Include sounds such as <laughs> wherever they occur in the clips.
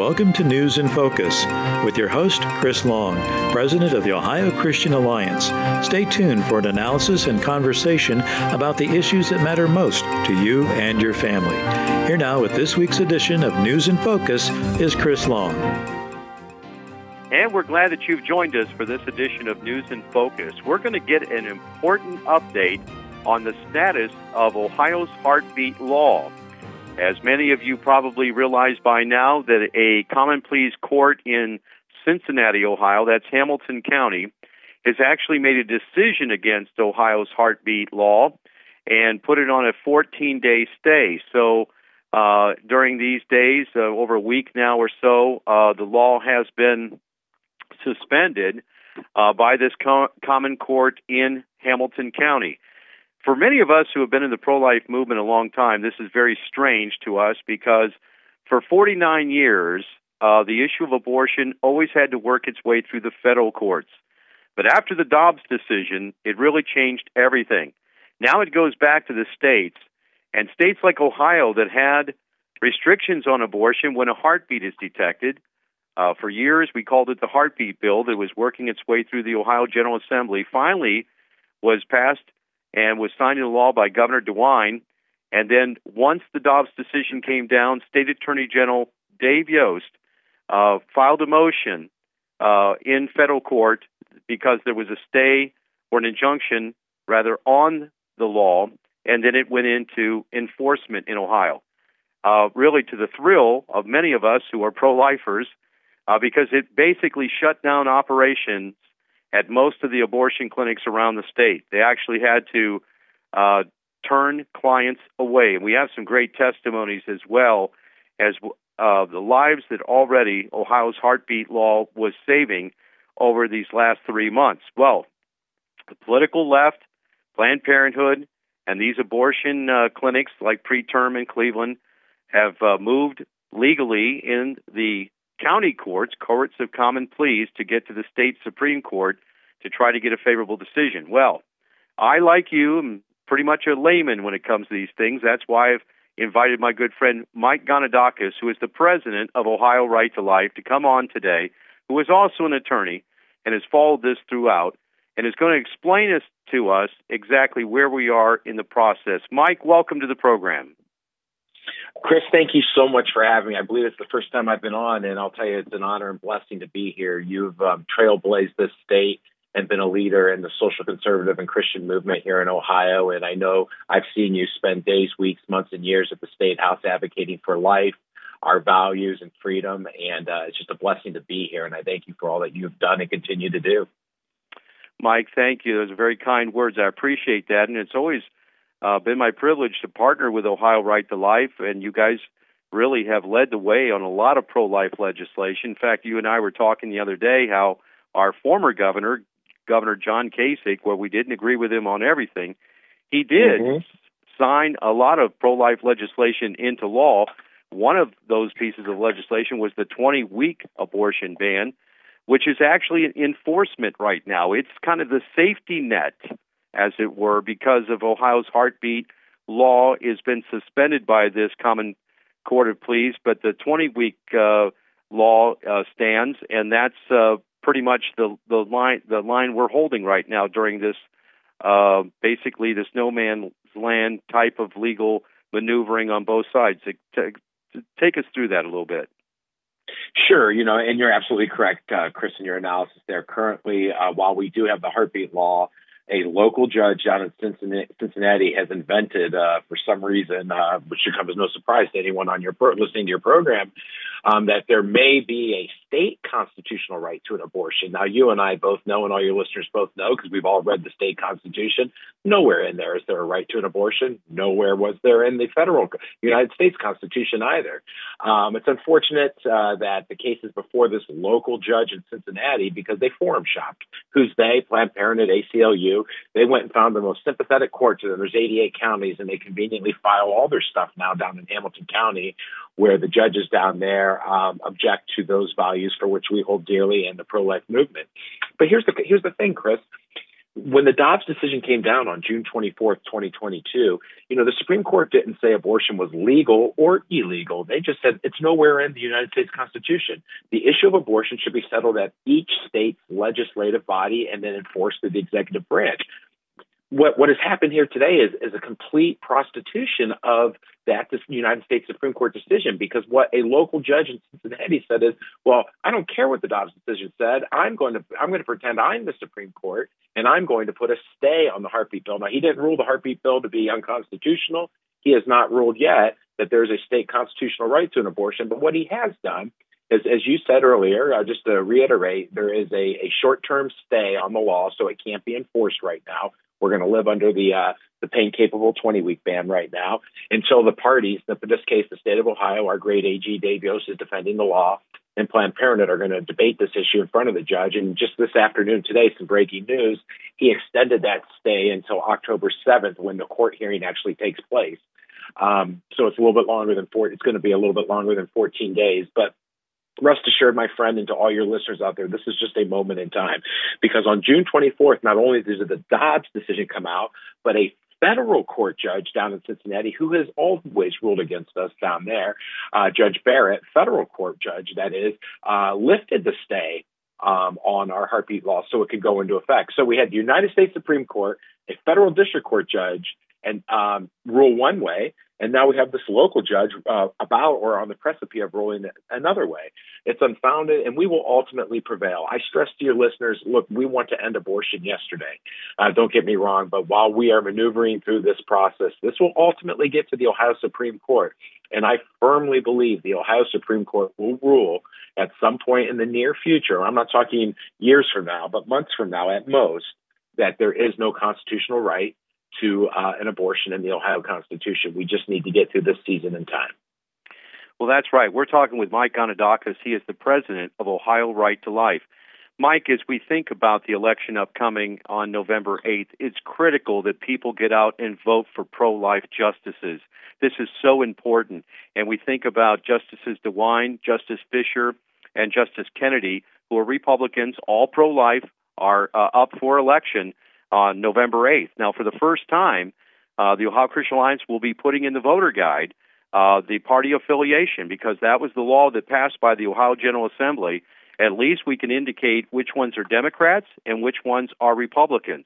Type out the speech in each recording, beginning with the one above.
welcome to News in Focus with your host, Chris Long, President of the Ohio Christian Alliance. Stay tuned for an analysis and conversation about the issues that matter most to you and your family. Here now with this week's edition of News in Focus is Chris Long. And we're glad that you've joined us for this edition of News in Focus. We're going to get an important update on the status of Ohio's heartbeat law. As many of you probably realize by now, that a common pleas court in Cincinnati, Ohio, that's Hamilton County, has actually made a decision against Ohio's heartbeat law and put it on a 14 day stay. So uh, during these days, uh, over a week now or so, uh, the law has been suspended uh, by this co- common court in Hamilton County for many of us who have been in the pro life movement a long time, this is very strange to us because for 49 years, uh, the issue of abortion always had to work its way through the federal courts. But after the Dobbs decision, it really changed everything. Now it goes back to the states, and states like Ohio that had restrictions on abortion when a heartbeat is detected. Uh, for years, we called it the heartbeat bill that was working its way through the Ohio General Assembly. Finally, was passed and was signed into law by Governor DeWine. And then once the Dobbs decision came down, State Attorney General Dave Yost uh, filed a motion uh, in federal court because there was a stay or an injunction, rather, on the law, and then it went into enforcement in Ohio. Uh, really, to the thrill of many of us who are pro lifers, uh, because it basically shut down operations at most of the abortion clinics around the state. They actually had to uh, turn clients away. And we have some great testimonies as well as uh, the lives that already Ohio's heartbeat law was saving over these last three months. Well, the political left, Planned Parenthood, and these abortion uh, clinics like preterm in Cleveland have uh, moved legally in the county courts, courts of common pleas, to get to the state Supreme Court to try to get a favorable decision. Well, I, like you, am pretty much a layman when it comes to these things. That's why I've invited my good friend Mike Gonidakis, who is the president of Ohio Right to Life, to come on today, who is also an attorney and has followed this throughout and is going to explain this to us exactly where we are in the process. Mike, welcome to the program. Chris, thank you so much for having me. I believe it's the first time I've been on, and I'll tell you, it's an honor and blessing to be here. You've um, trailblazed this state and been a leader in the social conservative and Christian movement here in Ohio. And I know I've seen you spend days, weeks, months, and years at the State House advocating for life, our values, and freedom. And uh, it's just a blessing to be here. And I thank you for all that you've done and continue to do. Mike, thank you. Those are very kind words. I appreciate that. And it's always uh, been my privilege to partner with Ohio Right to Life, and you guys really have led the way on a lot of pro life legislation. In fact, you and I were talking the other day how our former governor, Governor John Kasich, where we didn't agree with him on everything, he did mm-hmm. sign a lot of pro life legislation into law. One of those pieces of legislation was the 20 week abortion ban, which is actually in enforcement right now. It's kind of the safety net as it were, because of Ohio's heartbeat law has been suspended by this common court of pleas, but the 20 week uh, law uh, stands, and that's uh, pretty much the the line the line we're holding right now during this uh, basically this no man's land type of legal maneuvering on both sides. To take us through that a little bit. Sure, you know, and you're absolutely correct, uh, Chris, in your analysis there. Currently, uh, while we do have the heartbeat law, a local judge down in Cincinnati has invented, uh, for some reason, uh, which should come as no surprise to anyone on your pro- listening to your program, um, that there may be a state constitutional right to an abortion. Now, you and I both know, and all your listeners both know, because we've all read the state constitution. Nowhere in there is there a right to an abortion. Nowhere was there in the federal United States Constitution either. Um, it's unfortunate uh, that the case is before this local judge in Cincinnati because they forum shopped. Who's they? Planned Parenthood, ACLU. They went and found the most sympathetic court to them. There's 88 counties, and they conveniently file all their stuff now down in Hamilton County, where the judges down there um, object to those values for which we hold dearly in the pro-life movement. But here's the here's the thing, Chris. when the Dobbs decision came down on June 24th, 2022, you know, the Supreme Court didn't say abortion was legal or illegal. They just said it's nowhere in the United States Constitution. The issue of abortion should be settled at each state's legislative body and then enforced through the executive branch what what has happened here today is is a complete prostitution of that this United States Supreme Court decision because what a local judge in Cincinnati said is, well, I don't care what the Dobbs decision said. I'm going to I'm going to pretend I'm the Supreme Court and I'm going to put a stay on the heartbeat bill. Now he didn't rule the heartbeat bill to be unconstitutional. He has not ruled yet that there's a state constitutional right to an abortion, but what he has done is, as you said earlier, uh, just to reiterate, there is a, a short-term stay on the law, so it can't be enforced right now. We're going to live under the uh, the pain capable 20 week ban right now until the parties, in this case, the state of Ohio, our great AG Dave Yost is defending the law, and Planned Parenthood are going to debate this issue in front of the judge. And just this afternoon, today, some breaking news: he extended that stay until October 7th, when the court hearing actually takes place. Um, so it's a little bit longer than four. It's going to be a little bit longer than 14 days, but rest assured, my friend, and to all your listeners out there, this is just a moment in time. Because on June 24th, not only did the Dobbs decision come out, but a federal court judge down in Cincinnati, who has always ruled against us down there, uh, Judge Barrett, federal court judge, that is, uh, lifted the stay um, on our heartbeat law so it could go into effect. So we had the United States Supreme Court, a federal district court judge, and um, rule one way, and now we have this local judge uh, about or on the precipice of ruling another way. It's unfounded, and we will ultimately prevail. I stress to your listeners look, we want to end abortion yesterday. Uh, don't get me wrong, but while we are maneuvering through this process, this will ultimately get to the Ohio Supreme Court. And I firmly believe the Ohio Supreme Court will rule at some point in the near future. I'm not talking years from now, but months from now at most, that there is no constitutional right to uh, an abortion in the Ohio Constitution. We just need to get through this season in time. Well, that's right. We're talking with Mike Gonidakis. He is the president of Ohio Right to Life. Mike, as we think about the election upcoming on November 8th, it's critical that people get out and vote for pro life justices. This is so important. And we think about Justices DeWine, Justice Fischer, and Justice Kennedy, who are Republicans, all pro life, are uh, up for election on November 8th. Now, for the first time, uh, the Ohio Christian Alliance will be putting in the voter guide uh, the party affiliation because that was the law that passed by the Ohio General Assembly. At least we can indicate which ones are Democrats and which ones are Republicans.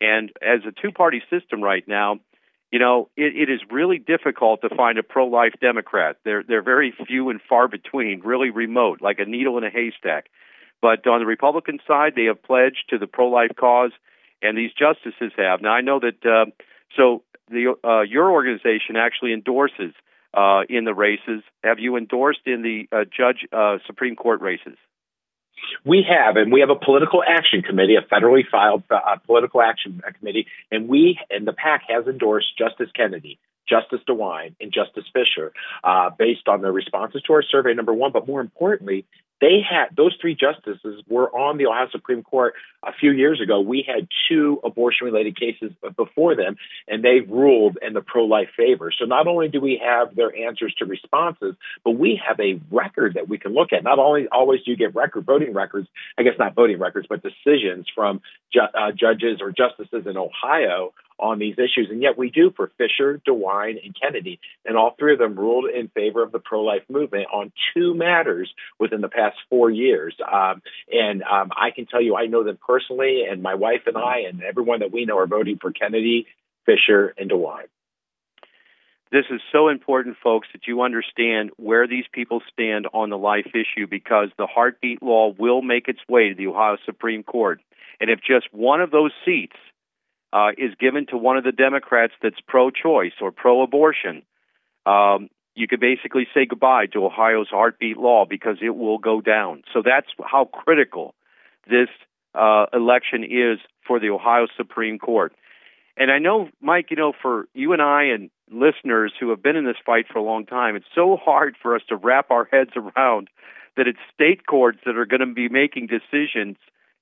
And as a two party system right now, you know, it, it is really difficult to find a pro life Democrat. They're, they're very few and far between, really remote, like a needle in a haystack. But on the Republican side, they have pledged to the pro life cause and these justices have. Now I know that uh, so the uh, your organization actually endorses uh, in the races. Have you endorsed in the uh, judge uh, Supreme Court races? We have, and we have a political action committee, a federally filed uh, political action committee, and we and the PAC has endorsed Justice Kennedy, Justice DeWine, and Justice Fischer uh, based on their responses to our survey. Number one, but more importantly, they had those three justices were on the Ohio Supreme Court a few years ago. We had two abortion related cases before them, and they ruled in the pro life favor. So not only do we have their answers to responses, but we have a record that we can look at. Not only always do you get record voting records, I guess not voting records, but decisions from ju- uh, judges or justices in Ohio on these issues. And yet we do for Fischer, DeWine, and Kennedy. And all three of them ruled in favor of the pro life movement on two matters within the past four years. Um, and um, I can tell you, I know them personally, and my wife and I, and everyone that we know are voting for Kennedy, Fischer, and DeWine. This is so important, folks, that you understand where these people stand on the life issue because the heartbeat law will make its way to the Ohio Supreme Court. And if just one of those seats uh, is given to one of the Democrats that's pro-choice or pro-abortion, um, you could basically say goodbye to Ohio's heartbeat law because it will go down. So that's how critical this uh, election is for the Ohio Supreme Court. And I know, Mike, you know, for you and I and listeners who have been in this fight for a long time, it's so hard for us to wrap our heads around that it's state courts that are going to be making decisions,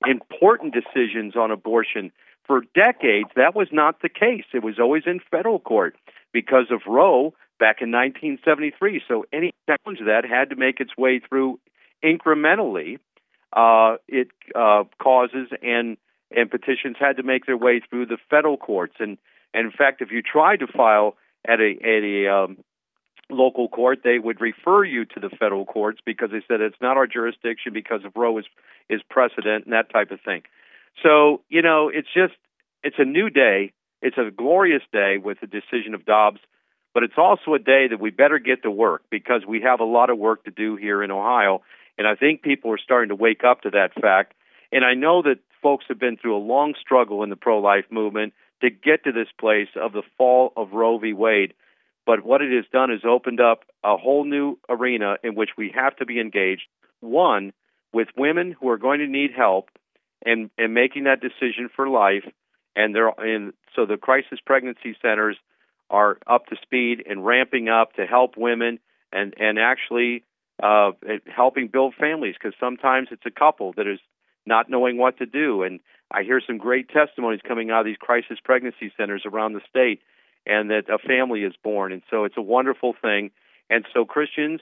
important decisions on abortion for decades, that was not the case. It was always in federal court because of Roe back in 1973. So any challenge that had to make its way through incrementally. Uh, it uh, causes and and petitions had to make their way through the federal courts. And, and in fact, if you tried to file at a at a um, local court, they would refer you to the federal courts because they said it's not our jurisdiction because of Roe is is precedent and that type of thing. So you know, it's just it's a new day. It's a glorious day with the decision of Dobbs, but it's also a day that we better get to work because we have a lot of work to do here in Ohio, and I think people are starting to wake up to that fact. And I know that folks have been through a long struggle in the pro-life movement to get to this place of the fall of Roe v. Wade but what it has done is opened up a whole new arena in which we have to be engaged. One, with women who are going to need help and, and making that decision for life. And they're so the crisis pregnancy centers are up to speed and ramping up to help women and and actually uh, helping build families because sometimes it's a couple that is not knowing what to do. And I hear some great testimonies coming out of these crisis pregnancy centers around the state and that a family is born. And so it's a wonderful thing. And so Christians,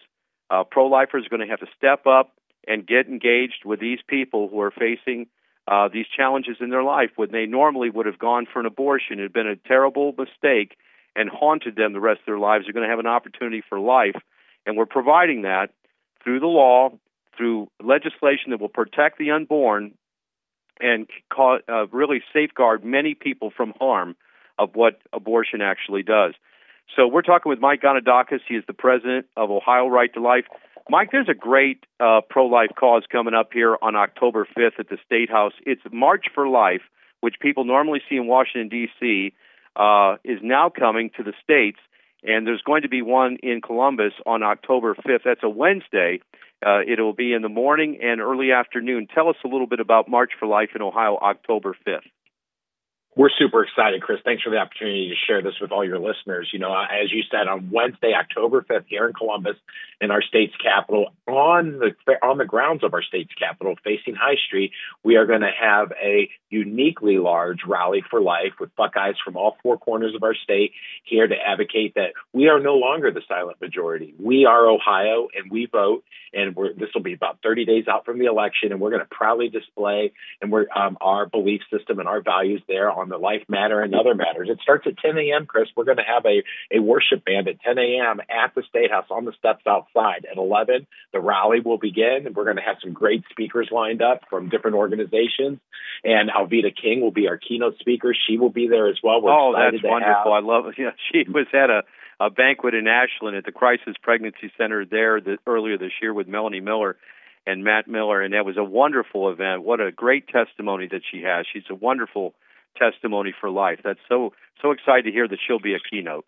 uh, pro lifers are going to have to step up and get engaged with these people who are facing uh, these challenges in their life when they normally would have gone for an abortion. It had been a terrible mistake and haunted them the rest of their lives. They're going to have an opportunity for life. And we're providing that through the law, through legislation that will protect the unborn and cause, uh, really safeguard many people from harm of what abortion actually does. So we're talking with Mike Gonidakis. He is the president of Ohio Right to Life. Mike, there's a great uh, pro-life cause coming up here on October 5th at the State House. It's March for Life, which people normally see in Washington D.C., uh, is now coming to the states, and there's going to be one in Columbus on October 5th. That's a Wednesday. Uh, it'll be in the morning and early afternoon. Tell us a little bit about March for Life in Ohio, October 5th. We're super excited, Chris. Thanks for the opportunity to share this with all your listeners. You know, as you said, on Wednesday, October 5th, here in Columbus, in our state's capital, on the on the grounds of our state's capital, facing High Street, we are going to have a uniquely large rally for life with Buckeyes from all four corners of our state here to advocate that we are no longer the silent majority. We are Ohio, and we vote. And this will be about 30 days out from the election, and we're going to proudly display and we're um, our belief system and our values there on the life matter and other matters. It starts at 10 a.m., Chris. We're going to have a, a worship band at 10 a.m. at the State House on the steps outside. At 11, the rally will begin, and we're going to have some great speakers lined up from different organizations. And Alveda King will be our keynote speaker. She will be there as well. We're oh, that's wonderful. Have... I love it. <laughs> Yeah, she mm-hmm. was at a a banquet in Ashland at the Crisis Pregnancy Center there the, earlier this year with Melanie Miller and Matt Miller, and that was a wonderful event. What a great testimony that she has. She's a wonderful testimony for life. That's so so excited to hear that she'll be a keynote.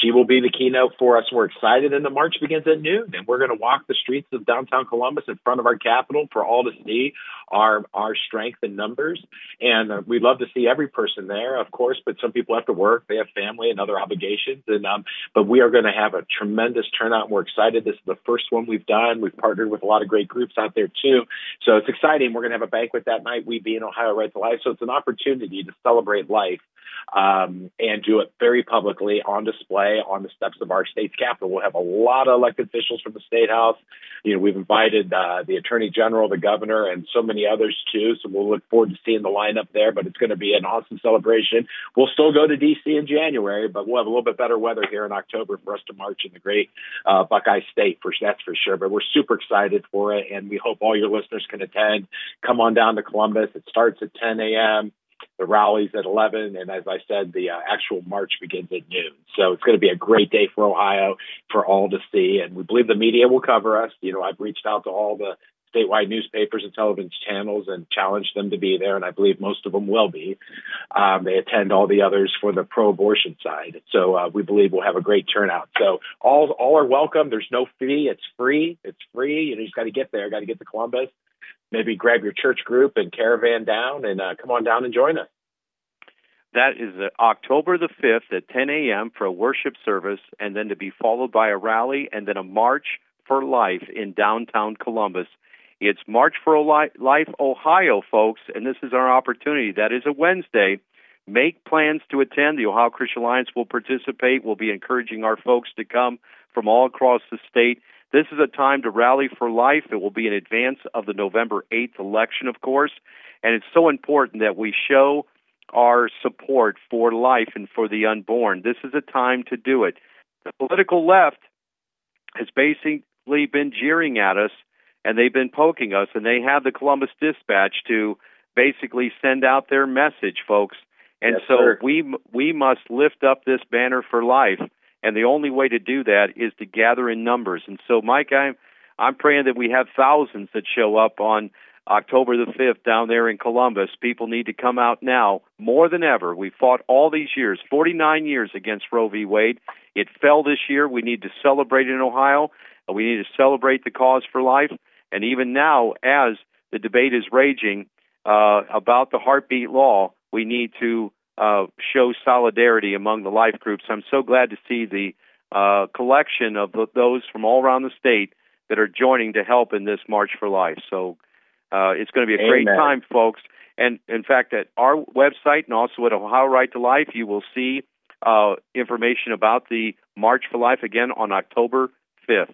She will be the keynote for us. We're excited, and the march begins at noon, and we're going to walk the streets of downtown Columbus in front of our Capitol for all to see our our strength in numbers. And uh, we'd love to see every person there, of course. But some people have to work; they have family and other obligations. And um, but we are going to have a tremendous turnout. And we're excited. This is the first one we've done. We've partnered with a lot of great groups out there too, so it's exciting. We're going to have a banquet that night. We be in Ohio Right to Life, so it's an opportunity to celebrate life um, and do it very publicly on display on the steps of our state's capital. We'll have a lot of elected officials from the state house. You know, we've invited uh, the attorney general, the governor, and so many others too. So we'll look forward to seeing the lineup there. But it's going to be an awesome celebration. We'll still go to D.C. in January, but we'll have a little bit better weather here in October for us to march in the great uh, Buckeye State. For that's for sure. But we're super excited for it, and we hope all your listeners can attend. Come on down to Columbus. It starts at 10 a.m the rallies at 11, and as I said, the uh, actual march begins at noon. So it's going to be a great day for Ohio for all to see, and we believe the media will cover us. You know, I've reached out to all the statewide newspapers and television channels and challenged them to be there, and I believe most of them will be. Um, they attend all the others for the pro-abortion side, so uh, we believe we'll have a great turnout. So all all are welcome. There's no fee. It's free. It's free. You know, you just got to get there. Got to get to Columbus maybe grab your church group and caravan down and uh, come on down and join us. That is uh, October the 5th at 10 a.m. for a worship service, and then to be followed by a rally and then a march for life in downtown Columbus. It's March for Life Ohio, folks, and this is our opportunity. That is a Wednesday. Make plans to attend. The Ohio Christian Alliance will participate. We'll be encouraging our folks to come from all across the state. This is a time to rally for life. It will be in advance of the November 8th election, of course. And it's so important that we show our support for life and for the unborn. This is a time to do it. The political left has basically been jeering at us and they've been poking us, and they have the Columbus Dispatch to basically send out their message, folks. And yes, so sir. we we must lift up this banner for life, and the only way to do that is to gather in numbers. And so, Mike, I'm I'm praying that we have thousands that show up on October the 5th down there in Columbus. People need to come out now more than ever. We fought all these years, 49 years against Roe v. Wade. It fell this year. We need to celebrate in Ohio. We need to celebrate the cause for life. And even now, as the debate is raging uh, about the heartbeat law, we need to uh, show solidarity among the life groups. I'm so glad to see the uh, collection of those from all around the state that are joining to help in this March for Life. So uh, it's going to be a Amen. great time, folks. And in fact, at our website and also at Ohio Right to Life, you will see uh, information about the March for Life again on October 5th.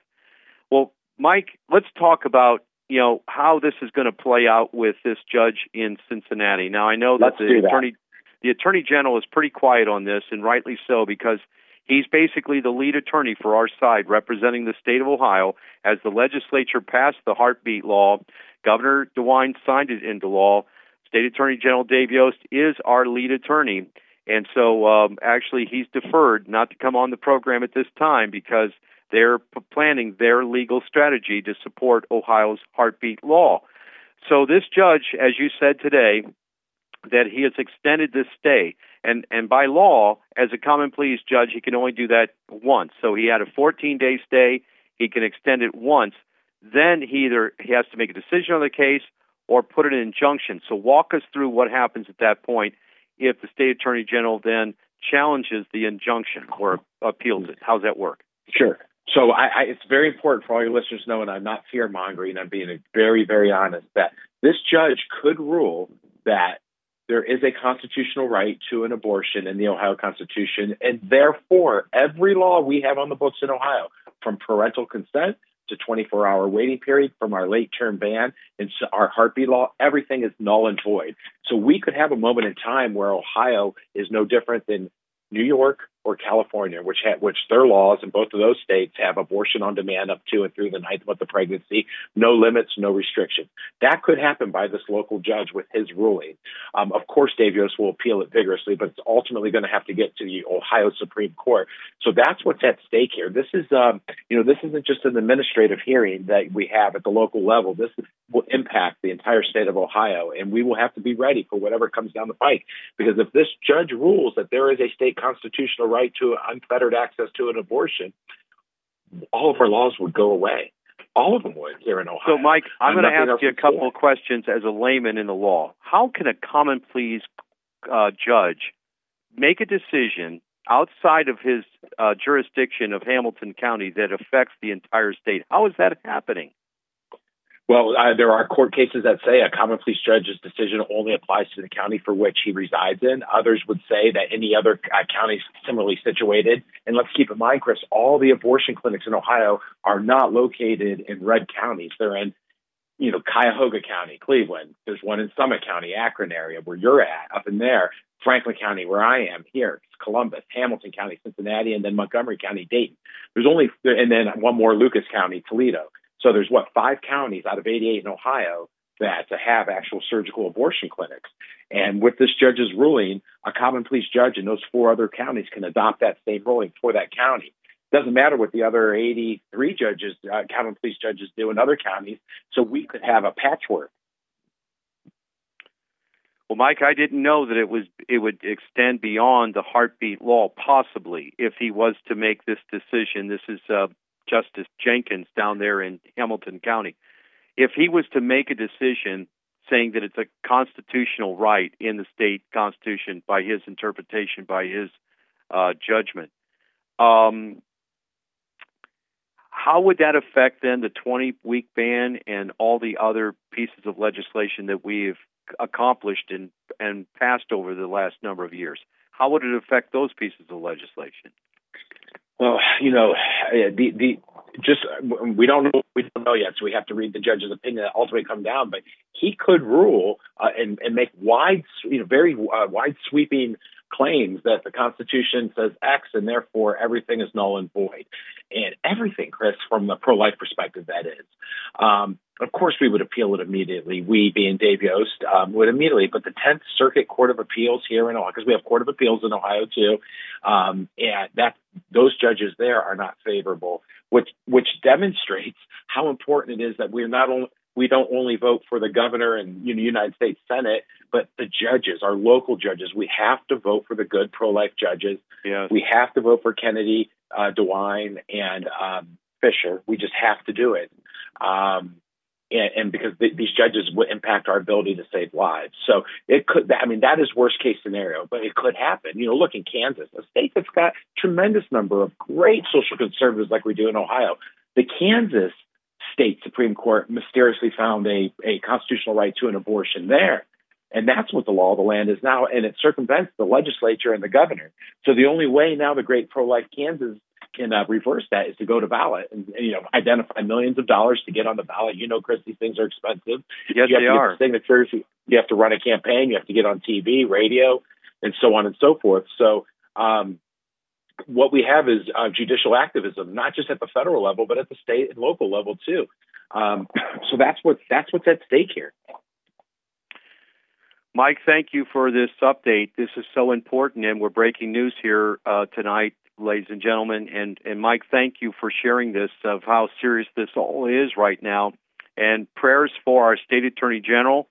Well, Mike, let's talk about you know how this is going to play out with this judge in Cincinnati. Now, I know that Let's the that. attorney the attorney general is pretty quiet on this, and rightly so, because he's basically the lead attorney for our side, representing the state of Ohio as the legislature passed the heartbeat law. Governor DeWine signed it into law. State Attorney General Dave Yost is our lead attorney, and so um, actually he's deferred not to come on the program at this time because they're p- planning their legal strategy to support Ohio's heartbeat law. So this judge, as you said today, that he has extended this stay, and and by law, as a common pleas judge, he can only do that once. So he had a 14-day stay. He can extend it once. Then he either he has to make a decision on the case or put an injunction. So walk us through what happens at that point if the state attorney general then challenges the injunction or appeals it. How's that work? Sure. So I, I, it's very important for all your listeners to know, and I'm not fear mongering. I'm being very, very honest that this judge could rule that there is a constitutional right to an abortion in the Ohio Constitution, and therefore every law we have on the books in Ohio, from parental consent to 24 hour waiting period, from our late term ban and our heartbeat law, everything is null and void. So we could have a moment in time where Ohio is no different than New York or California, which ha- which their laws in both of those states have abortion on demand up to and through the ninth month of pregnancy, no limits, no restrictions. That could happen by this local judge with his ruling. Um, of course, Dave Yost will appeal it vigorously, but it's ultimately going to have to get to the Ohio Supreme Court. So that's what's at stake here. This is, um, you know, this isn't just an administrative hearing that we have at the local level. This will impact the entire state of Ohio, and we will have to be ready for whatever comes down the pike. Because if this judge rules that there is a state constitutional right to unfettered access to an abortion, all of our laws would go away. All of them would here in Ohio. So, Mike, I'm going to ask you a couple fair. of questions as a layman in the law. How can a common pleas uh, judge make a decision outside of his uh, jurisdiction of Hamilton County that affects the entire state? How is that happening? Well, uh, there are court cases that say a common pleas judge's decision only applies to the county for which he resides in. Others would say that any other uh, counties similarly situated. And let's keep in mind, Chris, all the abortion clinics in Ohio are not located in red counties. They're in, you know, Cuyahoga County, Cleveland. There's one in Summit County, Akron area, where you're at, up in there. Franklin County, where I am here, Columbus, Hamilton County, Cincinnati, and then Montgomery County, Dayton. There's only, and then one more, Lucas County, Toledo. So there's what five counties out of 88 in Ohio that have actual surgical abortion clinics. And with this judge's ruling, a common pleas judge in those four other counties can adopt that same ruling for that county. Doesn't matter what the other 83 judges, uh, common pleas judges do in other counties. So we could have a patchwork. Well, Mike, I didn't know that it was it would extend beyond the heartbeat law. Possibly, if he was to make this decision, this is uh, Justice Jenkins down there in Hamilton County. If he was to make a decision saying that it's a constitutional right in the state constitution by his interpretation, by his uh, judgment, um, how would that affect then the 20 week ban and all the other pieces of legislation that we've accomplished and, and passed over the last number of years? How would it affect those pieces of legislation? Well, you know, the the just we don't know we don't know yet, so we have to read the judge's opinion that ultimately come down. But he could rule uh, and, and make wide, you know, very uh, wide sweeping claims that the Constitution says X and therefore everything is null and void. And everything, Chris, from the pro life perspective, that is. Um, of course, we would appeal it immediately. We, being Dave Yost, um, would immediately. But the 10th Circuit Court of Appeals here in Ohio, because we have Court of Appeals in Ohio too, um, and that those judges there are not favorable, which which demonstrates how important it is that we're not only we don't only vote for the governor and you know, United States Senate, but the judges, our local judges. We have to vote for the good pro-life judges. Yes. We have to vote for Kennedy, uh, DeWine, and um, Fischer. We just have to do it. Um, and, and, because th- these judges would impact our ability to save lives. So it could, I mean, that is worst case scenario, but it could happen. You know, look in Kansas, a state that's got tremendous number of great social conservatives like we do in Ohio. The Kansas state Supreme Court mysteriously found a, a constitutional right to an abortion there. And that's what the law of the land is now. And it circumvents the legislature and the governor. So the only way now the great pro life Kansas can uh, reverse that is to go to ballot and, and, you know identify millions of dollars to get on the ballot. You know, Chris, these things are expensive. Yes, you have they to are. Get the signatures. You have to run a campaign. You have to get on TV, radio, and so on and so forth. So um, what we have is uh, judicial activism, not just at the federal level, but at the state and local level too. Um, <clears throat> so that's what that's what's at stake here. Mike, thank you for this update. This is so important, and we're breaking news here uh, tonight, ladies and gentlemen. And and Mike, thank you for sharing this of how serious this all is right now. And prayers for our state attorney general.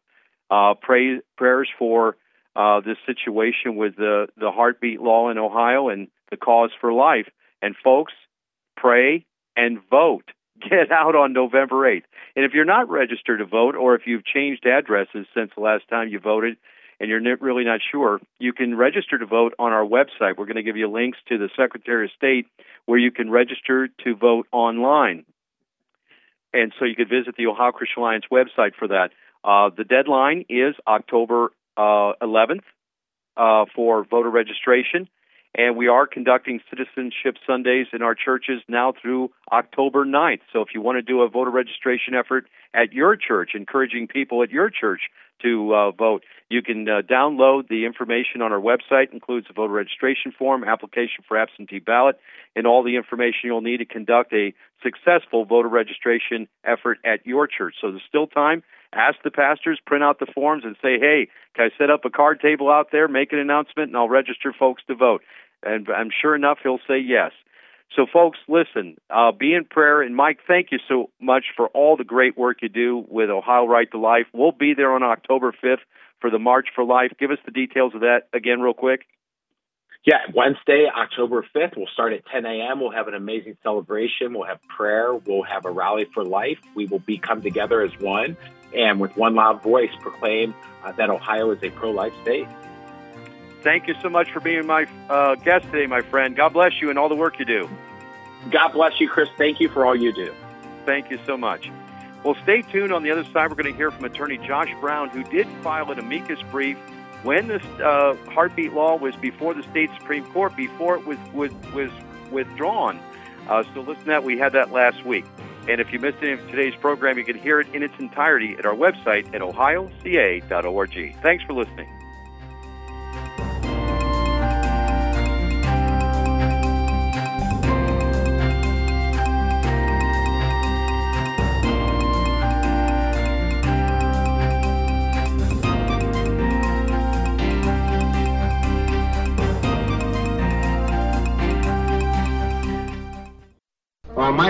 Uh, pray, prayers for uh, this situation with the the heartbeat law in Ohio and the cause for life. And folks, pray and vote. <laughs> Get out on November 8th. And if you're not registered to vote, or if you've changed addresses since the last time you voted and you're really not sure, you can register to vote on our website. We're going to give you links to the Secretary of State where you can register to vote online. And so you could visit the Ohio Christian Alliance website for that. Uh, the deadline is October uh, 11th uh, for voter registration. And we are conducting Citizenship Sundays in our churches now through October 9th. So if you want to do a voter registration effort at your church, encouraging people at your church to uh, vote, you can uh, download the information on our website, It includes a voter registration form, application for absentee ballot, and all the information you'll need to conduct a successful voter registration effort at your church. So there's still time. Ask the pastors, print out the forms, and say, hey, can I set up a card table out there, make an announcement, and I'll register folks to vote? And I'm sure enough he'll say yes. So, folks, listen, uh, be in prayer. And, Mike, thank you so much for all the great work you do with Ohio Right to Life. We'll be there on October 5th for the March for Life. Give us the details of that again, real quick. Yeah, Wednesday, October 5th, we'll start at 10 a.m. We'll have an amazing celebration. We'll have prayer. We'll have a rally for life. We will be come together as one and with one loud voice proclaim uh, that Ohio is a pro life state. Thank you so much for being my uh, guest today, my friend. God bless you and all the work you do. God bless you, Chris. Thank you for all you do. Thank you so much. Well, stay tuned. On the other side, we're going to hear from attorney Josh Brown, who did file an amicus brief when this uh, heartbeat law was before the state Supreme Court, before it was, was, was withdrawn. Uh, so listen to that. We had that last week. And if you missed any of today's program, you can hear it in its entirety at our website at ohioca.org. Thanks for listening.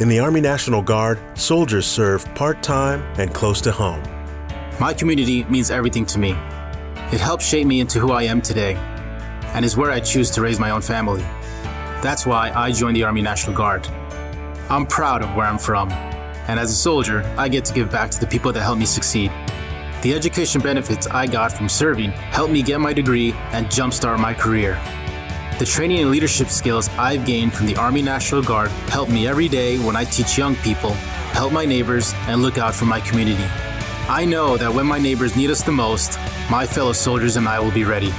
In the Army National Guard, soldiers serve part time and close to home. My community means everything to me. It helps shape me into who I am today and is where I choose to raise my own family. That's why I joined the Army National Guard. I'm proud of where I'm from, and as a soldier, I get to give back to the people that helped me succeed. The education benefits I got from serving helped me get my degree and jumpstart my career. The training and leadership skills I've gained from the Army National Guard help me every day when I teach young people, help my neighbors, and look out for my community. I know that when my neighbors need us the most, my fellow soldiers and I will be ready.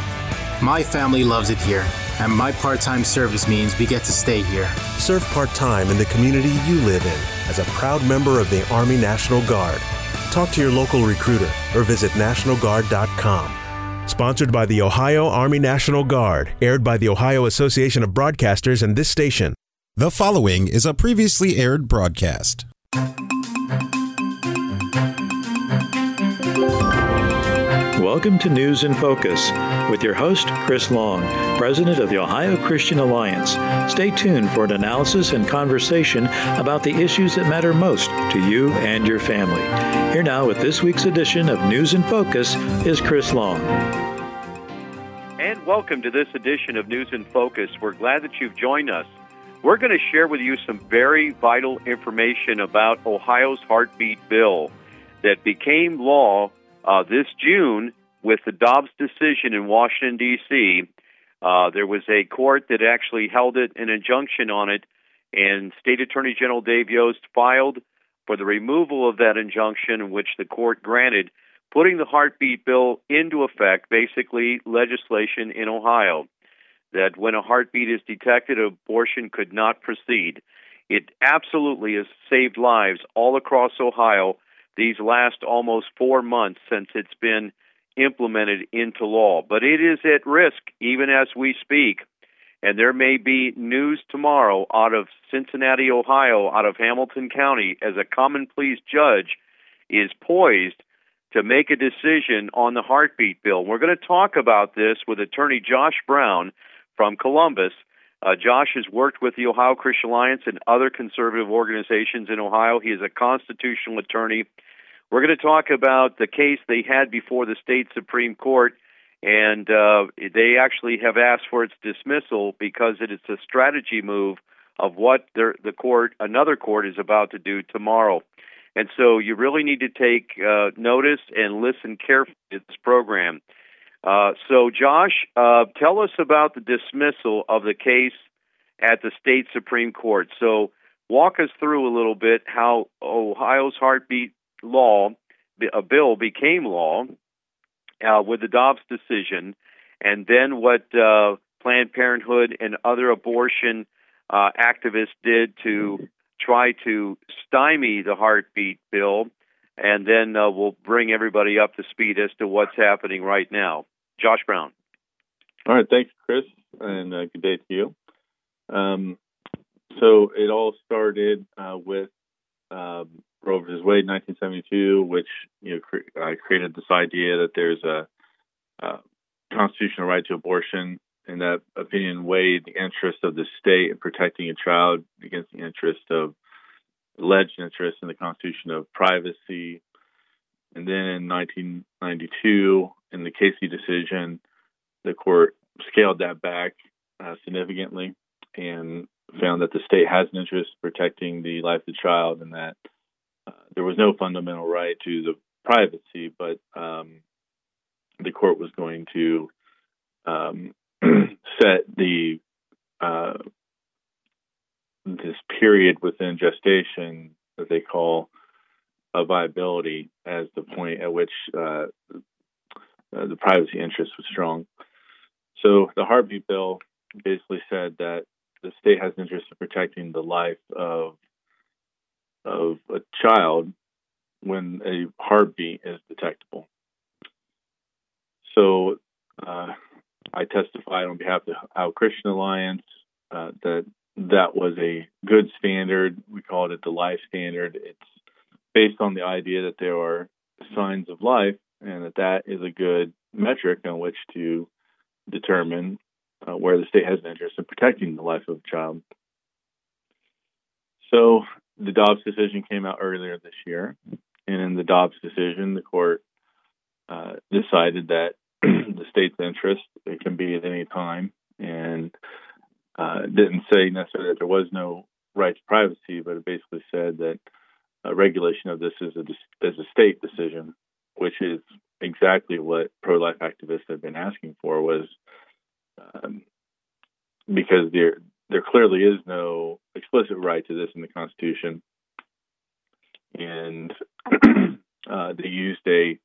My family loves it here, and my part time service means we get to stay here. Serve part time in the community you live in as a proud member of the Army National Guard. Talk to your local recruiter or visit NationalGuard.com. Sponsored by the Ohio Army National Guard, aired by the Ohio Association of Broadcasters and this station. The following is a previously aired broadcast. Welcome to News in Focus with your host, Chris Long, President of the Ohio Christian Alliance. Stay tuned for an analysis and conversation about the issues that matter most to you and your family. Here now with this week's edition of News in Focus is Chris Long. And welcome to this edition of News in Focus. We're glad that you've joined us. We're going to share with you some very vital information about Ohio's heartbeat bill that became law uh, this June with the Dobbs decision in Washington, D.C., uh, there was a court that actually held it an injunction on it, and State Attorney General Dave Yost filed for the removal of that injunction, which the court granted, putting the heartbeat bill into effect, basically legislation in Ohio, that when a heartbeat is detected, abortion could not proceed. It absolutely has saved lives all across Ohio these last almost four months since it's been implemented into law. But it is at risk even as we speak. And there may be news tomorrow out of Cincinnati, Ohio, out of Hamilton County, as a common pleas judge is poised to make a decision on the heartbeat bill. We're going to talk about this with attorney Josh Brown from Columbus. Uh, Josh has worked with the Ohio Christian Alliance and other conservative organizations in Ohio. He is a constitutional attorney we're going to talk about the case they had before the state Supreme Court, and uh, they actually have asked for its dismissal because it is a strategy move of what the court, another court, is about to do tomorrow. And so you really need to take uh, notice and listen carefully to this program. Uh, so, Josh, uh, tell us about the dismissal of the case at the state Supreme Court. So, walk us through a little bit how Ohio's heartbeat law, a bill became law uh, with the Dobbs decision, and then what uh, Planned Parenthood and other abortion uh, activists did to try to stymie the heartbeat bill, and then uh, we'll bring everybody up to speed as to what's happening right now. Josh Brown. All right, thanks, Chris, and uh, good day to you. Um, so it all started uh, with um, Roe v. Wade, 1972, which you know cre- uh, created this idea that there's a, constitutional right to abortion, and that opinion weighed the interest of the state in protecting a child against the interest of alleged interest in the Constitution of privacy. And then in 1992, in the Casey decision, the court scaled that back uh, significantly and found that the state has an interest in protecting the life of the child and that uh, there was no fundamental right to the privacy, but um, the court was going to um, <clears throat> set the uh, this period within gestation that they call a viability as the point at which uh, uh, the privacy interest was strong. So the heartbeat bill basically said that the state has an interest in protecting the life of of a child when a heartbeat is detectable. So, uh, I testified on behalf of the Ohio Christian Alliance uh, that that was a good standard. We called it the life standard. It's based on the idea that there are signs of life and that that is a good metric on which to determine uh, where the state has an interest in protecting the life of a child. So the Dobbs decision came out earlier this year, and in the Dobbs decision, the court uh, decided that <clears throat> the state's interest it can be at any time, and uh, didn't say necessarily that there was no right to privacy, but it basically said that regulation of this is a is a state decision, which is exactly what pro-life activists have been asking for. Was um, because there there clearly is no explicit right to this in the Constitution, and <clears throat> uh, they used a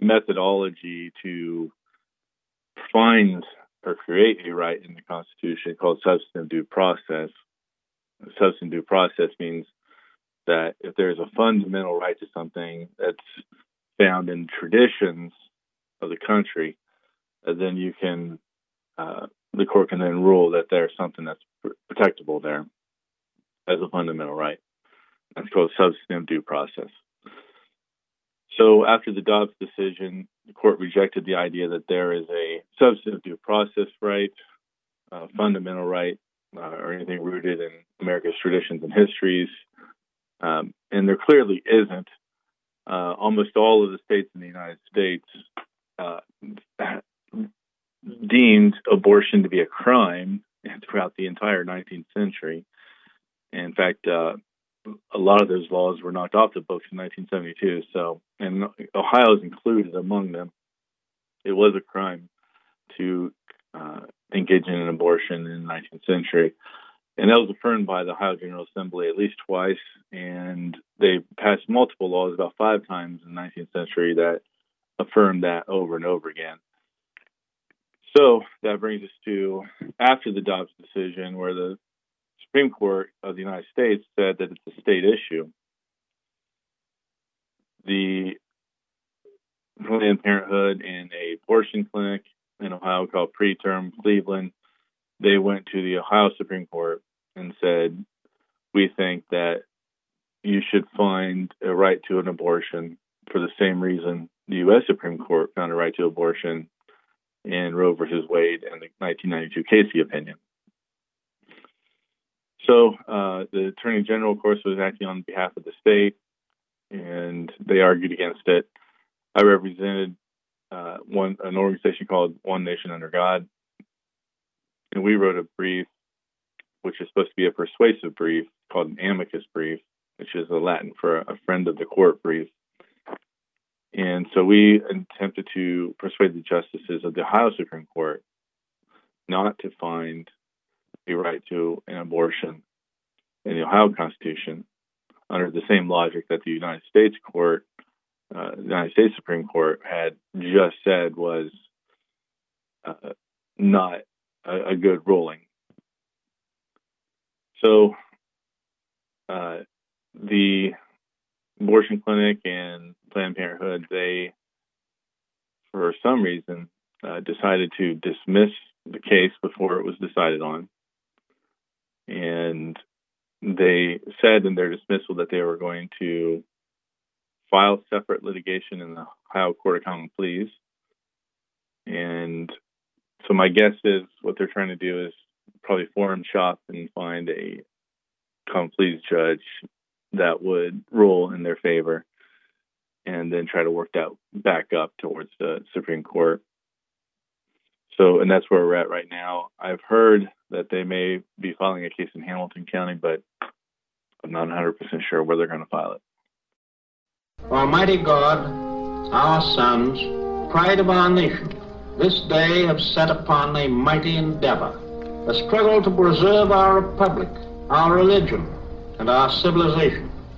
methodology to find or create a right in the Constitution called substantive due process. Substantive due process means that if there's a fundamental right to something that's found in traditions of the country, then you can, uh, the court can then rule that there's something that's protectable there as a fundamental right. That's called substantive due process. So after the Dobbs decision, the court rejected the idea that there is a substantive due process right, a fundamental right, uh, or anything rooted in America's traditions and histories. Um, and there clearly isn't. Uh, almost all of the states in the United States uh, deemed abortion to be a crime throughout the entire 19th century. In fact, uh, a lot of those laws were knocked off the books in 1972. So, and Ohio is included among them. It was a crime to uh, engage in an abortion in the 19th century. And that was affirmed by the Ohio General Assembly at least twice. And they passed multiple laws about five times in the 19th century that affirmed that over and over again. So that brings us to after the Dobbs decision, where the Supreme Court of the United States said that it's a state issue. The Planned Parenthood in a abortion clinic in Ohio called Preterm Cleveland, they went to the Ohio Supreme Court and said, We think that you should find a right to an abortion for the same reason the U.S. Supreme Court found a right to abortion in Roe versus Wade and the 1992 Casey opinion. So uh, the Attorney General, of course, was acting on behalf of the state, and they argued against it. I represented uh, one an organization called One Nation Under God, and we wrote a brief, which is supposed to be a persuasive brief called an amicus brief, which is a Latin for a friend of the court brief. And so we attempted to persuade the justices of the Ohio Supreme Court not to find a right to an abortion in the Ohio Constitution under the same logic that the United States Court, uh, the United States Supreme Court had just said was uh, not a, a, good ruling. So uh, the abortion clinic and Planned Parenthood, they, for some reason, uh, decided to dismiss the case before it was decided on and they said in their dismissal that they were going to file separate litigation in the Ohio Court of Common Pleas. And so my guess is what they're trying to do is probably forum shop and find a common pleas judge that would rule in their favor and then try to work that back up towards the Supreme Court. So, and that's where we're at right now. I've heard that they may be filing a case in Hamilton County, but I'm not 100% sure where they're going to file it. Almighty God, our sons, pride of our nation, this day have set upon a mighty endeavor, a struggle to preserve our republic, our religion, and our civilization,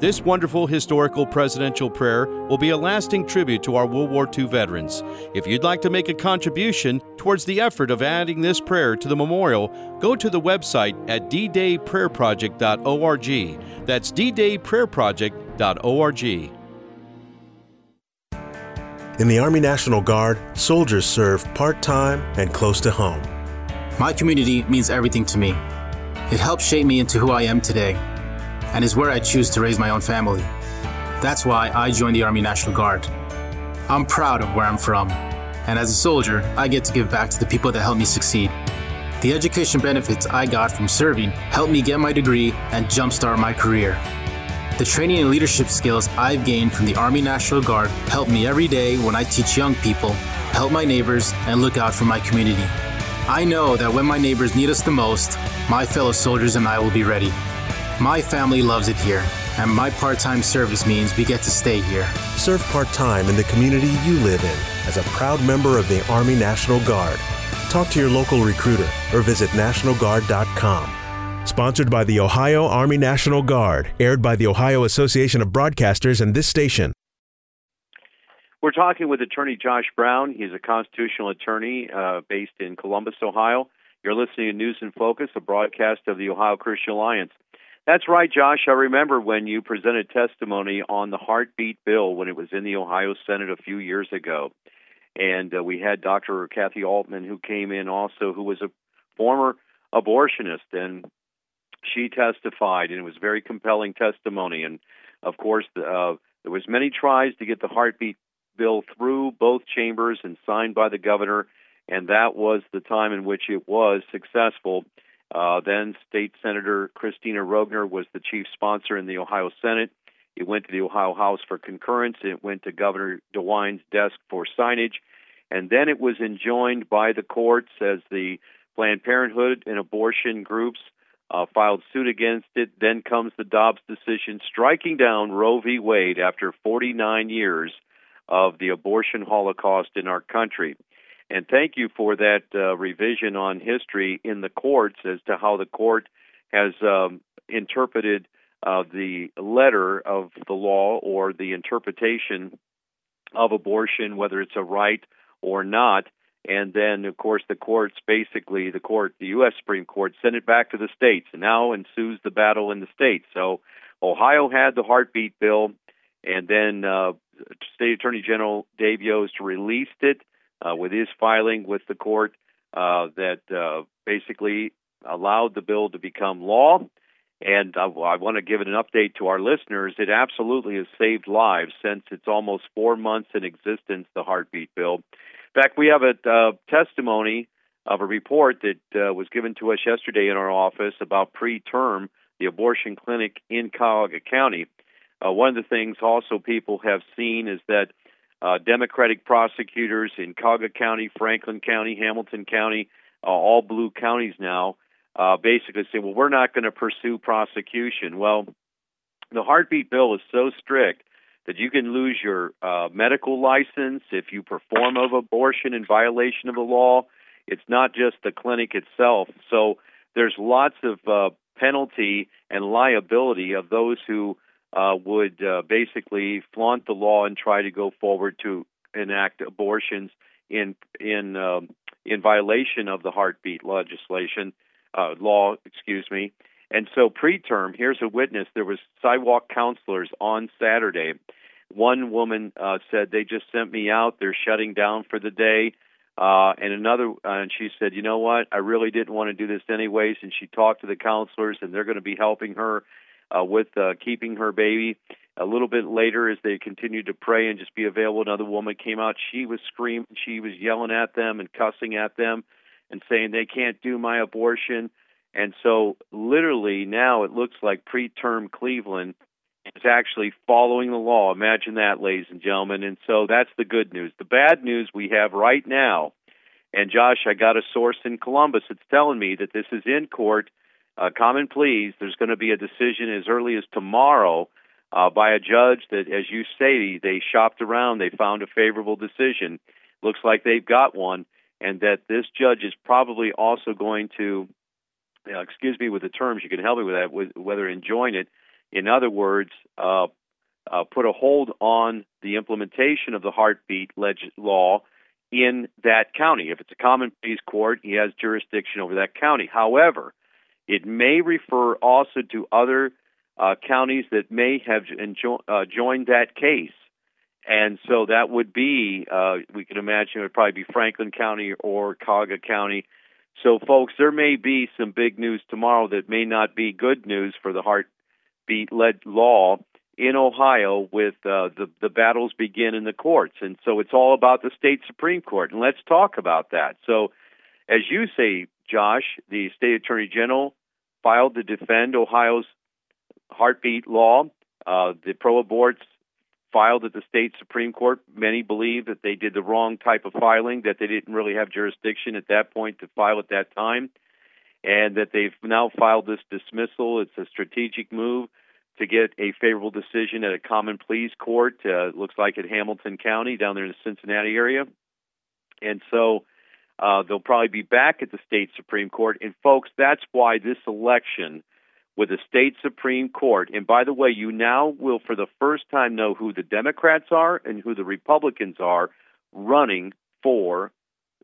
This wonderful historical presidential prayer will be a lasting tribute to our World War II veterans. If you'd like to make a contribution towards the effort of adding this prayer to the memorial, go to the website at ddayprayerproject.org. That's ddayprayerproject.org. In the Army National Guard, soldiers serve part time and close to home. My community means everything to me. It helps shape me into who I am today and is where I choose to raise my own family. That's why I joined the Army National Guard. I'm proud of where I'm from, and as a soldier, I get to give back to the people that helped me succeed. The education benefits I got from serving helped me get my degree and jumpstart my career. The training and leadership skills I've gained from the Army National Guard help me every day when I teach young people, help my neighbors, and look out for my community. I know that when my neighbors need us the most, my fellow soldiers and I will be ready. My family loves it here, and my part time service means we get to stay here. Serve part time in the community you live in as a proud member of the Army National Guard. Talk to your local recruiter or visit NationalGuard.com. Sponsored by the Ohio Army National Guard, aired by the Ohio Association of Broadcasters and this station. We're talking with attorney Josh Brown. He's a constitutional attorney uh, based in Columbus, Ohio. You're listening to News in Focus, a broadcast of the Ohio Christian Alliance. That's right, Josh. I remember when you presented testimony on the heartbeat bill when it was in the Ohio Senate a few years ago. And uh, we had Dr. Kathi Aultman, who came in also, who was a former abortionist. And she testified, and it was very compelling testimony. And of course, uh, there was many tries to get the heartbeat bill through both chambers and signed by the governor, and that was the time in which it was successful. Uh, then State Senator Kristina Roegner was the chief sponsor in the Ohio Senate. It went to the Ohio House for concurrence. It went to Governor DeWine's desk for signage. And then it was enjoined by the courts as the Planned Parenthood and abortion groups uh, filed suit against it. Then comes the Dobbs decision striking down Roe v. Wade after 49 years of the abortion holocaust in our country. And thank you for that uh, revision on history in the courts as to how the court has um, interpreted uh, the letter of the law or the interpretation of abortion, whether it's a right or not. And then, of course, the courts basically, the court, the U.S. Supreme Court, sent it back to the states. And now ensues the battle in the states. So Ohio had the heartbeat bill, and then uh, State Attorney General Dave Yost released it uh, with his filing with the court uh, that uh, basically allowed the bill to become law. And I, I want to give it an update to our listeners. It absolutely has saved lives since it's almost four months in existence, the heartbeat bill. In fact, we have a uh, testimony of a report that uh, was given to us yesterday in our office about preterm, the abortion clinic in Cuyahoga County. Uh, one of the things also people have seen is that uh, Democratic prosecutors in Cuyahoga County, Franklin County, Hamilton County, uh, all blue counties now, uh, basically say, well, we're not going to pursue prosecution. Well, the heartbeat bill is so strict that you can lose your uh, medical license if you perform of abortion in violation of the law. It's not just the clinic itself. So there's lots of uh, penalty and liability of those who uh, would uh, basically flaunt the law and try to go forward to enact abortions in in um, in violation of the heartbeat legislation uh, law. Excuse me. And so preterm, here's a witness. There was sidewalk counselors on Saturday. One woman uh, said they just sent me out. They're shutting down for the day. Uh, and another, uh, and she said, you know what? I really didn't want to do this anyways. And she talked to the counselors, and they're going to be helping her uh, with uh, keeping her baby. A little bit later, as they continued to pray and just be available, another woman came out. She was screaming, she was yelling at them and cussing at them and saying they can't do my abortion. And so, literally, now it looks like preterm Cleveland is actually following the law. Imagine that, ladies and gentlemen. And so that's the good news. The bad news we have right now, and Josh, I got a source in Columbus that's telling me that this is in court uh, common pleas, there's going to be a decision as early as tomorrow uh, by a judge that, as you say, they shopped around, they found a favorable decision. Looks like they've got one, and that this judge is probably also going to, excuse me with the terms, you can help me with that, with, whether enjoin it. In other words, uh, uh, put a hold on the implementation of the heartbeat leg- law in that county. If it's a common pleas court, he has jurisdiction over that county. However, it may refer also to other uh, counties that may have enjo- uh, joined that case. And so that would be, uh, we can imagine it would probably be Franklin County or Cuyahoga County. So, folks, there may be some big news tomorrow that may not be good news for the heartbeat led law in Ohio with uh, the the battles begin in the courts, and so it's all about the state supreme court. And let's talk about that. So, as you say, Josh, the state attorney general filed to defend Ohio's heartbeat law. Uh, the pro aborts filed at the state supreme court. Many believe that they did the wrong type of filing, that they didn't really have jurisdiction at that point to file at that time, and that they've now filed this dismissal. It's a strategic move to get a favorable decision at a common pleas court. Uh, looks like at Hamilton County down there in the Cincinnati area, and so uh, they'll probably be back at the state supreme court. And folks, that's why this election with the state supreme court. And by the way, you now will for the first time know who the Democrats are and who the Republicans are running for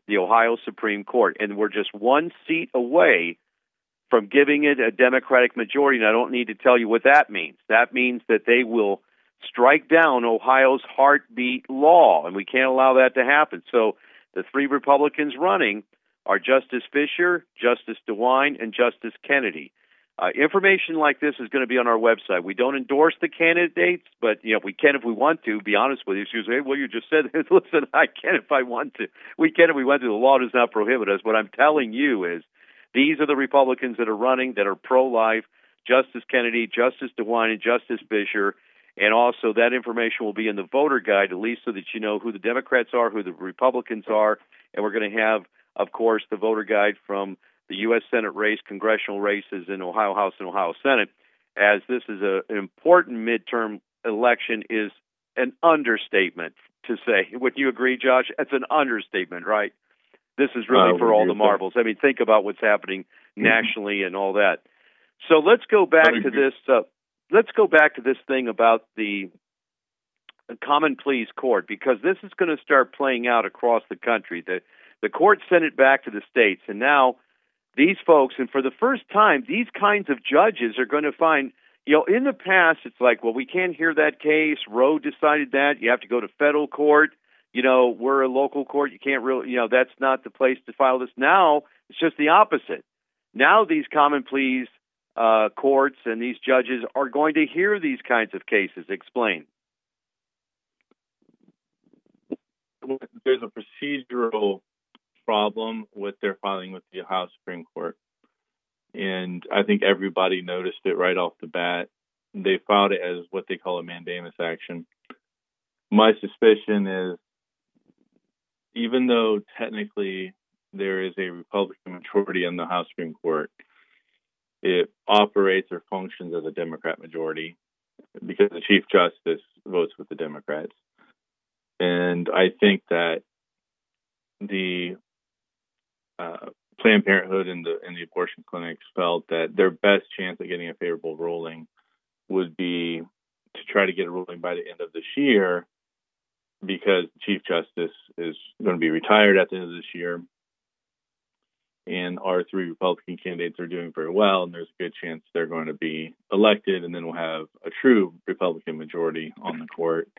the Ohio Supreme Court. And we're just one seat away from giving it a Democratic majority. And I don't need to tell you what that means. That means that they will strike down Ohio's heartbeat law, and we can't allow that to happen. So the three Republicans running are Justice Fischer, Justice DeWine, and Justice Kennedy. Uh, information like this is going to be on our website. We don't endorse the candidates, but you know we can if we want to. Be honest with you. She say, "Well, you just said, <laughs> this. listen, I can if I want to. We can if we want to. The law does not prohibit us." What I'm telling you is these are the Republicans that are running that are pro life Justice Kennedy, Justice DeWine, and Justice Fischer. And also, that information will be in the voter guide, at least so that you know who the Democrats are, who the Republicans are. And we're going to have, of course, the voter guide from the U.S. Senate race, congressional races in Ohio House and Ohio Senate, as this is a, an important midterm election, is an understatement to say. Would you agree, Josh? It's an understatement, right? This is really for all the marbles. I mean, think about what's happening mm-hmm. nationally and all that. So let's go back to this. Uh, let's go back to this thing about the common pleas court because this is going to start playing out across the country. The the court sent it back to the states, and now these folks, and for the first time, these kinds of judges are going to find. You know, in the past, it's like, well, we can't hear that case. Roe decided that. You have to go to federal court you know, we're a local court. You can't really, you know, that's not the place to file this. Now it's just the opposite. Now these common pleas uh, courts and these judges are going to hear these kinds of cases. Explain. There's a procedural problem with their filing with the Ohio Supreme Court. And I think everybody noticed it right off the bat. They filed it as what they call a mandamus action. My suspicion is even though technically there is a Republican majority in the House Supreme Court, it operates or functions as a Democrat majority because the Chief Justice votes with the Democrats. And I think that the uh, Planned Parenthood and the and the abortion clinics felt that their best chance of getting a favorable ruling would be to try to get a ruling by the end of this year because Chief Justice is going to be retired at the end of this year. And our three Republican candidates are doing very well, and there's a good chance they're going to be elected, and then we'll have a true Republican majority on the court.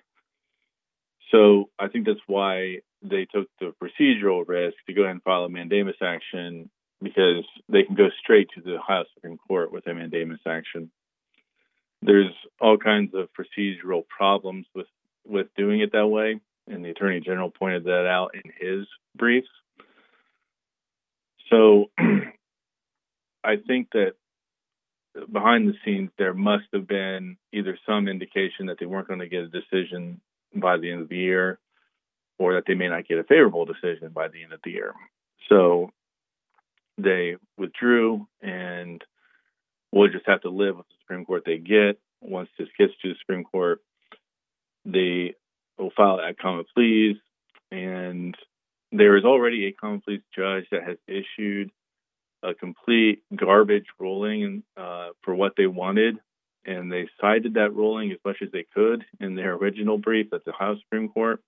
So I think that's why they took the procedural risk to go ahead and file a mandamus action because they can go straight to the Ohio Supreme Court with a mandamus action. There's all kinds of procedural problems with with doing it that way, and the attorney general pointed that out in his briefs. So <clears throat> I think that behind the scenes there must have been either some indication that they weren't going to get a decision by the end of the year or that they may not get a favorable decision by the end of the year. So they withdrew and we'll just have to live with the Supreme Court they get once this gets to the Supreme Court they will file that common pleas, and there is already a common pleas judge that has issued a complete garbage ruling uh, for what they wanted, and they cited that ruling as much as they could in their original brief at the Ohio Supreme Court.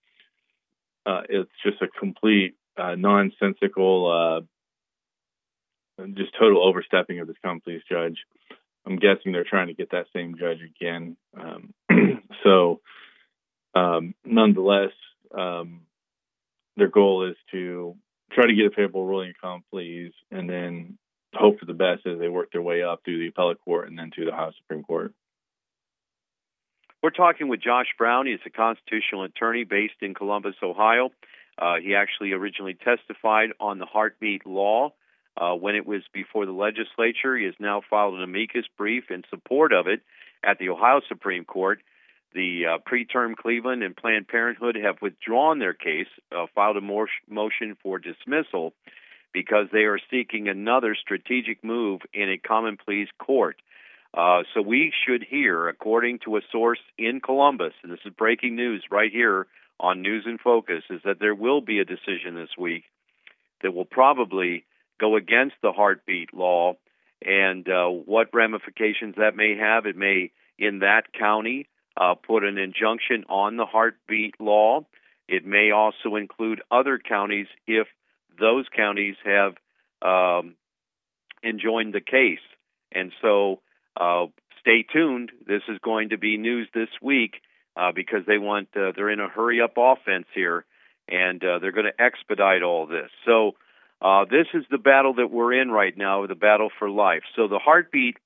Uh, it's just a complete uh, nonsensical, uh, just total overstepping of this common pleas judge. I'm guessing they're trying to get that same judge again. Um, <clears throat> so, um, nonetheless, um, their goal is to try to get a favorable ruling on pleas and then hope for the best as they work their way up through the appellate court and then to the House Supreme Court. We're talking with Josh Brown. He's a constitutional attorney based in Columbus, Ohio. Uh, he actually originally testified on the heartbeat law uh, when it was before the legislature. He has now filed an amicus brief in support of it at the Ohio Supreme Court. The uh, preterm Cleveland and Planned Parenthood have withdrawn their case, uh, filed a more motion for dismissal because they are seeking another strategic move in a common pleas court. Uh, so we should hear, according to a source in Columbus, and this is breaking news right here on News in Focus, is that there will be a decision this week that will probably go against the heartbeat law and uh, what ramifications that may have. It may, in that county, uh, put an injunction on the heartbeat law. It may also include other counties if those counties have um, enjoined the case. And so uh, stay tuned. This is going to be news this week uh, because they want uh, they're in a hurry up offense here, and uh, they're going to expedite all this. So uh, this is the battle that we're in right now, the battle for life. So the heartbeat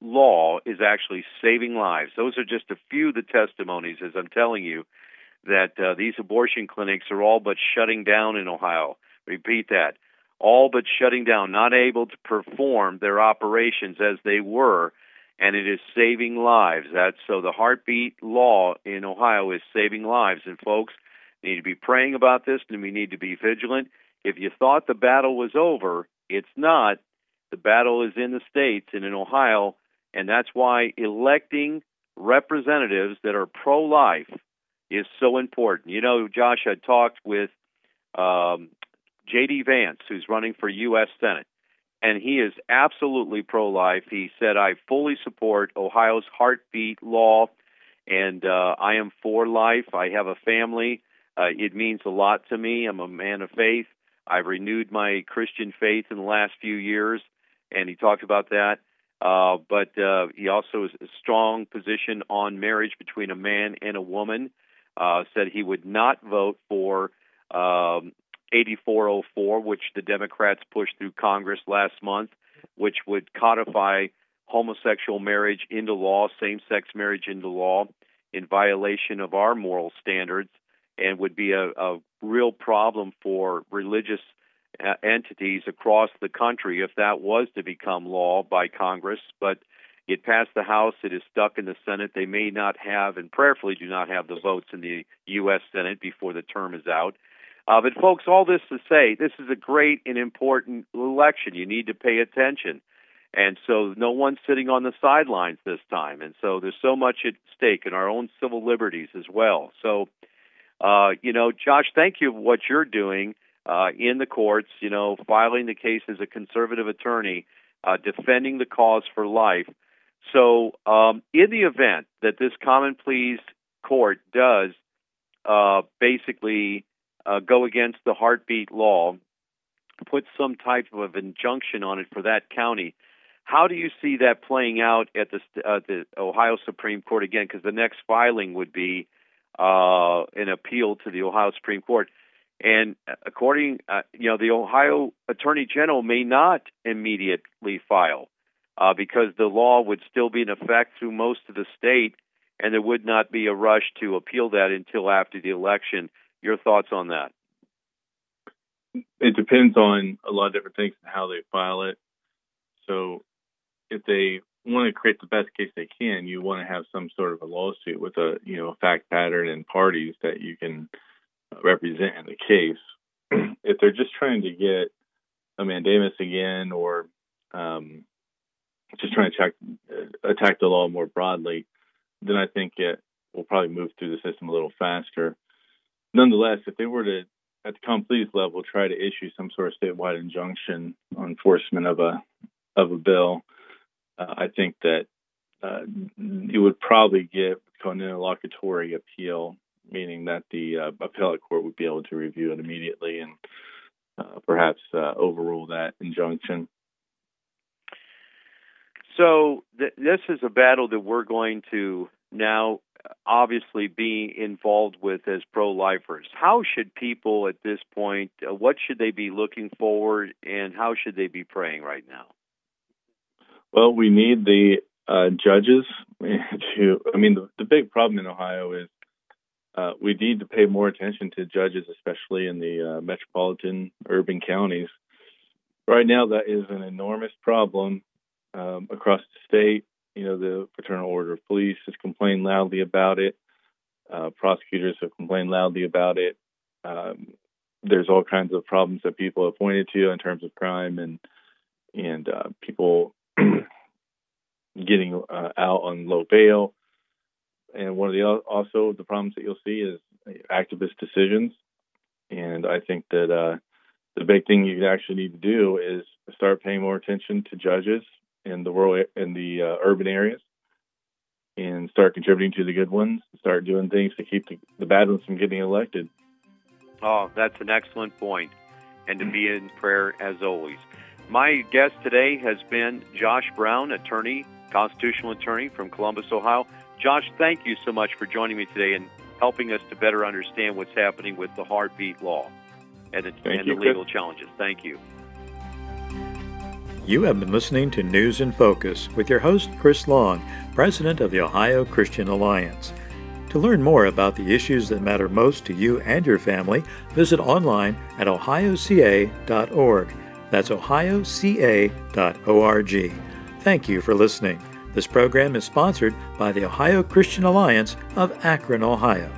law is actually saving lives. Those are just a few of the testimonies, as I'm telling you, that uh, these abortion clinics are all but shutting down in Ohio. Repeat that. All but shutting down, not able to perform their operations as they were, and it is saving lives. That's so the heartbeat law in Ohio is saving lives. And folks need to be praying about this, and we need to be vigilant. If you thought the battle was over, it's not. The battle is in the states and in Ohio, and that's why electing representatives that are pro life is so important. You know, Josh had talked with um, J.D. Vance, who's running for U.S. Senate, and he is absolutely pro life. He said, I fully support Ohio's heartbeat law, and uh, I am for life. I have a family. Uh, it means a lot to me. I'm a man of faith. I've renewed my Christian faith in the last few years, and he talked about that. Uh, but uh, he also has a strong position on marriage between a man and a woman. Uh, said he would not vote for um, 8404, which the Democrats pushed through Congress last month, which would codify homosexual marriage into law, same sex marriage into law, in violation of our moral standards and would be a, a real problem for religious uh, entities across the country if that was to become law by Congress. But it passed the House. It is stuck in the Senate. They may not have, and prayerfully do not have, the votes in the U.S. Senate before the term is out. Uh, but, folks, all this to say, this is a great and important election. You need to pay attention. And so, no one's sitting on the sidelines this time. And so, there's so much at stake in our own civil liberties as well. So, uh, you know, Josh, thank you for what you're doing uh, in the courts, you know, filing the case as a conservative attorney, uh, defending the cause for life. So, um, in the event that this common pleas court does uh, basically uh, go against the heartbeat law, put some type of injunction on it for that county, how do you see that playing out at the, uh, the Ohio Supreme Court again? Because the next filing would be uh, an appeal to the Ohio Supreme Court. And according, uh, you know, the Ohio Attorney General may not immediately file uh, because the law would still be in effect through most of the state, and there would not be a rush to appeal that until after the election. Your thoughts on that? It depends on a lot of different things and how they file it. So, if they want to create the best case they can, you want to have some sort of a lawsuit with a you know a fact pattern and parties that you can represent in the case. <clears throat> if they're just trying to get a mandamus again or um, just trying to attack, attack the law more broadly, then I think it will probably move through the system a little faster. Nonetheless, if they were to at the common pleas level, try to issue some sort of statewide injunction on enforcement of a of a bill, uh, I think that uh, you would probably get an interlocutory appeal, meaning that the uh, appellate court would be able to review it immediately and uh, perhaps uh, overrule that injunction. So th- this is a battle that we're going to now obviously be involved with as pro-lifers. How should people at this point? Uh, what should they be looking forward, and how should they be praying right now? Well, we need the uh, judges <laughs> to. I mean, the, the big problem in Ohio is uh, we need to pay more attention to judges, especially in the uh, metropolitan urban counties. Right now, that is an enormous problem um, across the state. You know, the Fraternal Order of Police has complained loudly about it. Uh, prosecutors have complained loudly about it. Um, there's all kinds of problems that people have pointed to in terms of crime and and uh, people <clears throat> getting uh, out on low bail. And one of the also the problems that you'll see is activist decisions. And I think that uh, the big thing you actually need to do is start paying more attention to judges in the rural in the uh, urban areas, and start contributing to the good ones. Start doing things to keep the, the bad ones from getting elected. Oh, that's an excellent point, and to be in prayer as always. My guest today has been Josh Brown, attorney, constitutional attorney from Columbus, Ohio. Josh, thank you so much for joining me today and helping us to better understand what's happening with the heartbeat law and, the, and you, the legal Chris. challenges. Thank you. You have been listening to News in Focus with your host, Chris Long, President of the Ohio Christian Alliance. To learn more about the issues that matter most to you and your family, visit online at ohioca.org. That's ohioca.org. Thank you for listening. This program is sponsored by the Ohio Christian Alliance of Akron, Ohio.